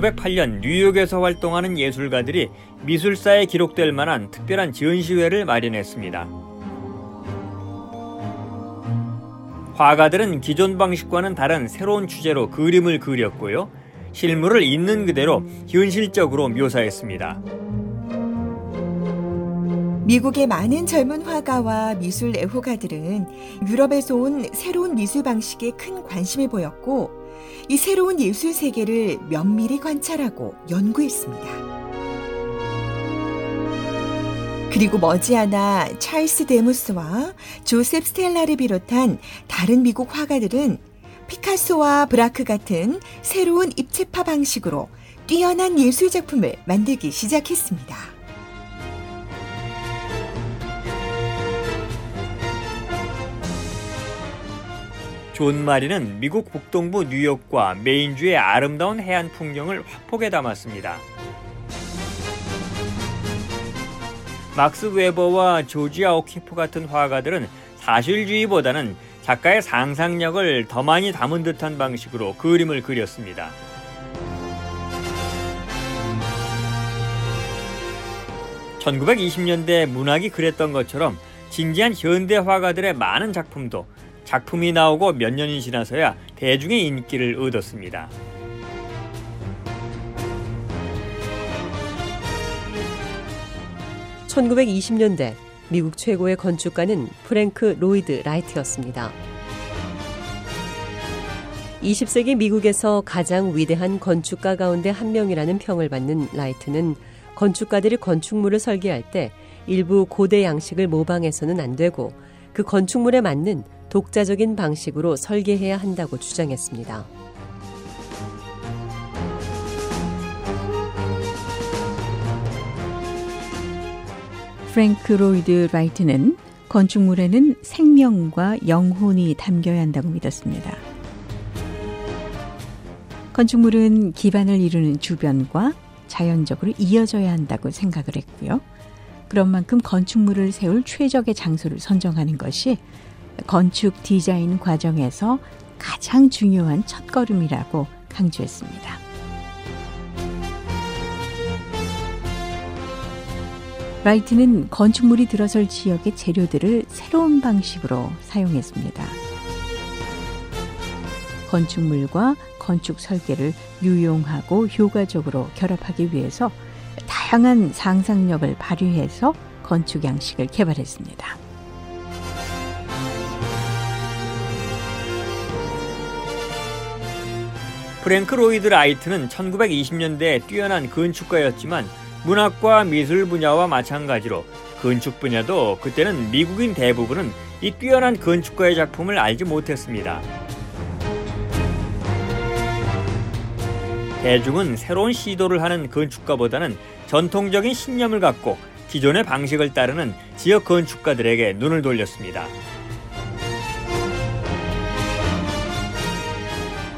(1908년) 뉴욕에서 활동하는 예술가들이 미술사에 기록될 만한 특별한 전시회를 마련했습니다. 화가들은 기존 방식과는 다른 새로운 주제로 그림을 그렸고요. 실물을 있는 그대로 현실적으로 묘사했습니다. 미국의 많은 젊은 화가와 미술 애호가들은 유럽에서 온 새로운 미술 방식에 큰 관심을 보였고 이 새로운 예술 세계를 면밀히 관찰하고 연구했습니다. 그리고 머지않아 찰스 데무스와 조셉 스텔라를 비롯한 다른 미국 화가들은 피카소와 브라크 같은 새로운 입체파 방식으로 뛰어난 예술 작품을 만들기 시작했습니다. 존 마리는 미국 북동부 뉴욕과 메인주의 아름다운 해안 풍경을 화폭에 담았습니다. 막스 웨버와 조지아 오키프 같은 화가들은 사실주의보다는 작가의 상상력을 더 많이 담은 듯한 방식으로 그림을 그렸습니다. (1920년대) 문학이 그랬던 것처럼 진지한 현대 화가들의 많은 작품도 작품이 나오고 몇 년이 지나서야 대중의 인기를 얻었습니다. (1920년대) 미국 최고의 건축가는 프랭크 로이드 라이트였습니다. 20세기 미국에서 가장 위대한 건축가 가운데 한 명이라는 평을 받는 라이트는 건축가들이 건축물을 설계할 때 일부 고대 양식을 모방해서는 안 되고 그 건축물에 맞는 독자적인 방식으로 설계해야 한다고 주장했습니다. 프랭크 로이드 라이트는 건축물에는 생명과 영혼이 담겨야 한다고 믿었습니다. 건축물은 기반을 이루는 주변과 자연적으로 이어져야 한다고 생각을 했고요. 그런 만큼 건축물을 세울 최적의 장소를 선정하는 것이 건축 디자인 과정에서 가장 중요한 첫걸음이라고 강조했습니다. 라이트는 건축물이 들어설 지역의 재료들을 새로운 방식으로 사용했습니다. 건축물과 건축 설계를 유용하고 효과적으로 결합하기 위해서 다양한 상상력을 발휘해서 건축 양식을 개발했습니다. 프랭크 로이드 라이트는 1920년대 뛰어난 건축가였지만 문학과 미술 분야와 마찬가지로 건축 분야도 그때는 미국인 대부분은 이 뛰어난 건축가의 작품을 알지 못했습니다. 대중은 새로운 시도를 하는 건축가보다는 전통적인 신념을 갖고 기존의 방식을 따르는 지역 건축가들에게 눈을 돌렸습니다.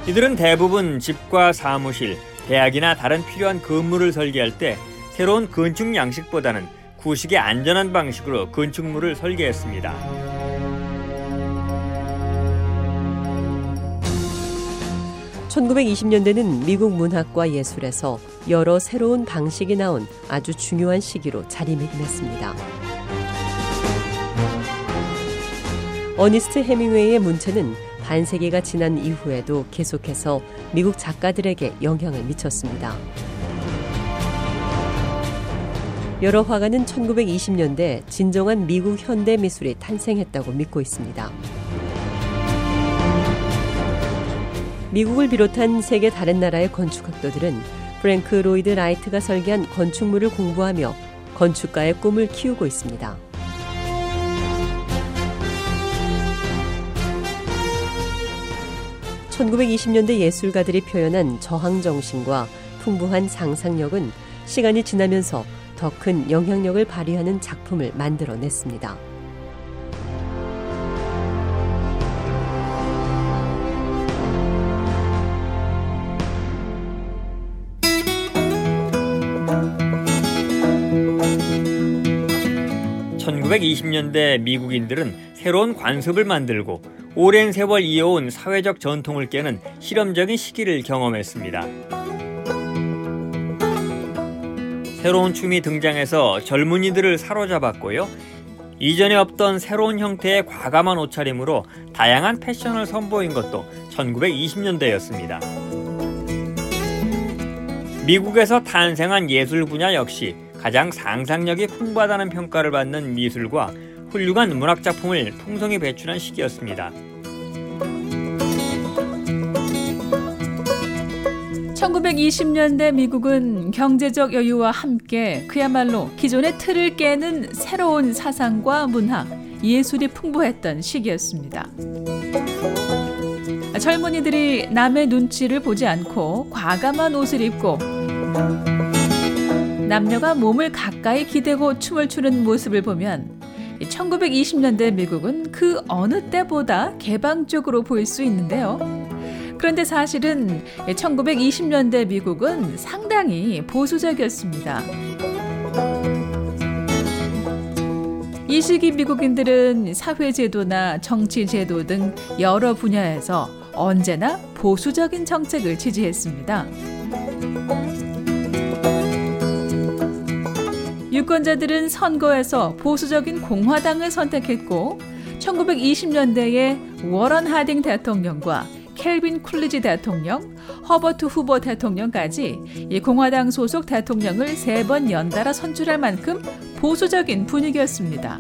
이들은 대부분 집과 사무실, 대학이나 다른 필요한 건물을 설계할 때 새로운 건축 양식보다는 구식의 안전한 방식으로 건축물을 설계했습니다. (1920년대는) 미국 문학과 예술에서 여러 새로운 방식이 나온 아주 중요한 시기로 자리매김했습니다. 어니스트 해밍웨이의 문체는 반세기가 지난 이후에도 계속해서 미국 작가들에게 영향을 미쳤습니다. 여러 화가는 1920년대 진정한 미국 현대 미술이 탄생했다고 믿고 있습니다. 미국을 비롯한 세계 다른 나라의 건축학도들은 프랭크 로이드 라이트가 설계한 건축물을 공부하며 건축가의 꿈을 키우고 있습니다. 1920년대 예술가들이 표현한 저항 정신과 풍부한 상상력은 시간이 지나면서 더 큰 영향력을 발휘하는 작품을 만들어냈습니다. (1920년대) 미국인들은 새로운 관습을 만들고 오랜 세월 이어온 사회적 전통을 깨는 실험적인 시기를 경험했습니다. 새로운 춤이 등장해서 젊은이들을 사로잡았고요. 이전에 없던 새로운 형태의 과감한 옷차림으로 다양한 패션을 선보인 것도 1920년대였습니다. 미국에서 탄생한 예술 분야 역시 가장 상상력이 풍부하다는 평가를 받는 미술과 훌륭한 문학 작품을 통성히 배출한 시기였습니다. 1920년대 미국은 경제적 여유와 함께 그야말로 기존의 틀을 깨는 새로운 사상과 문학, 예술이 풍부했던 시기였습니다. 젊은이들이 남의 눈치를 보지 않고 과감한 옷을 입고 남녀가 몸을 가까이 기대고 춤을 추는 모습을 보면 1920년대 미국은 그 어느 때보다 개방적으로 보일 수 있는데요. 그런데 사실은 1920년대 미국은 상당히 보수적이었습니다. 이 시기 미국인들은 사회제도나 정치제도 등 여러 분야에서 언제나 보수적인 정책을 지지했습니다. 유권자들은 선거에서 보수적인 공화당을 선택했고 1920년대에 워런 하딩 대통령과 켈빈 쿨리지 대통령, 허버트 후보 대통령까지 이 공화당 소속 대통령을 세 번 연달아 선출할 만큼 보수적인 분위기였습니다.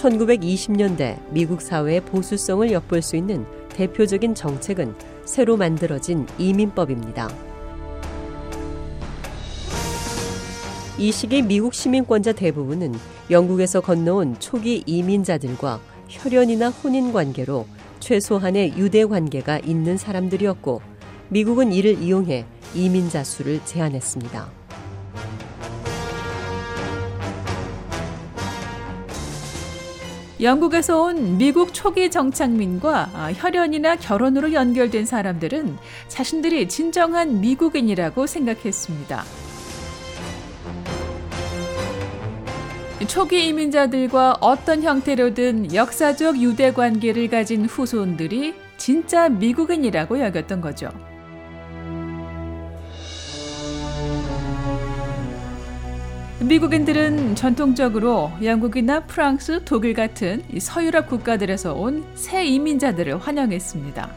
(1920년대) 미국 사회의 보수성을 엿볼 수 있는 대표적인 정책은 새로 만들어진 이민법입니다. 이 시기 미국 시민권자 대부분은 영국에서 건너온 초기 이민자들과 혈연이나 혼인 관계로 최소한의 유대 관계가 있는 사람들이었고 미국은 이를 이용해 이민자 수를 제한했습니다. 영국에서 온 미국 초기 정착민과 혈연이나 결혼으로 연결된 사람들은 자신들이 진정한 미국인이라고 생각했습니다. 초기 이민자들과 어떤 형태로든 역사적 유대 관계를 가진 후손들이 진짜 미국인이라고 여겼던 거죠. 미국인들은 전통적으로 영국이나 프랑스, 독일 같은 서유럽 국가들에서 온 새 이민자들을 환영했습니다.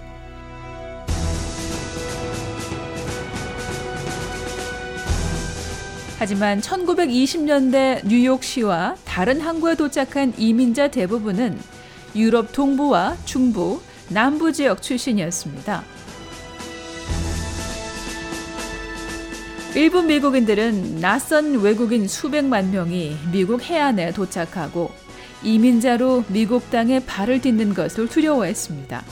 하지만 1920년대 뉴욕시와 다른 항구에 도착한 이민자 대부분은 유럽 동부와 중부, 남부 지역 출신이었습니다. 일부 미국인들은 낯선 외국인 수백만 명이 미국 해안에 도착하고 이민자로 미국 땅에 발을 딛는 것을 두려워했습니다.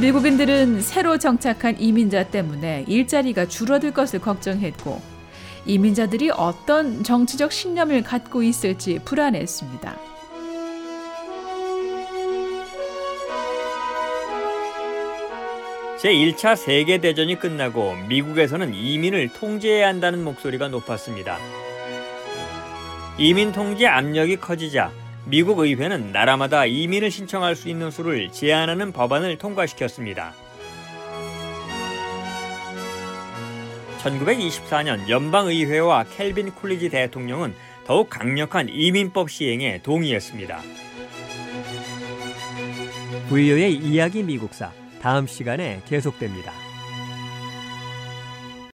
미국인들은 새로 정착한 이민자 때문에 일자리가 줄어들 것을 걱정했고 이민자들이 어떤 정치적 신념을 갖고 있을지 불안했습니다. 제1차 세계대전이 끝나고 미국에서는 이민을 통제해야 한다는 목소리가 높았습니다. 이민 통제 압력이 커지자 미국 의회는 나라마다 이민을 신청할 수 있는 수를 제한하는 법안을 통과시켰습니다. 1924년 연방의회와 켈빈 쿨리지 대통령은 더욱 강력한 이민법 시행에 동의했습니다. 부유의 이야기 미국사 다음 시간에 계속됩니다.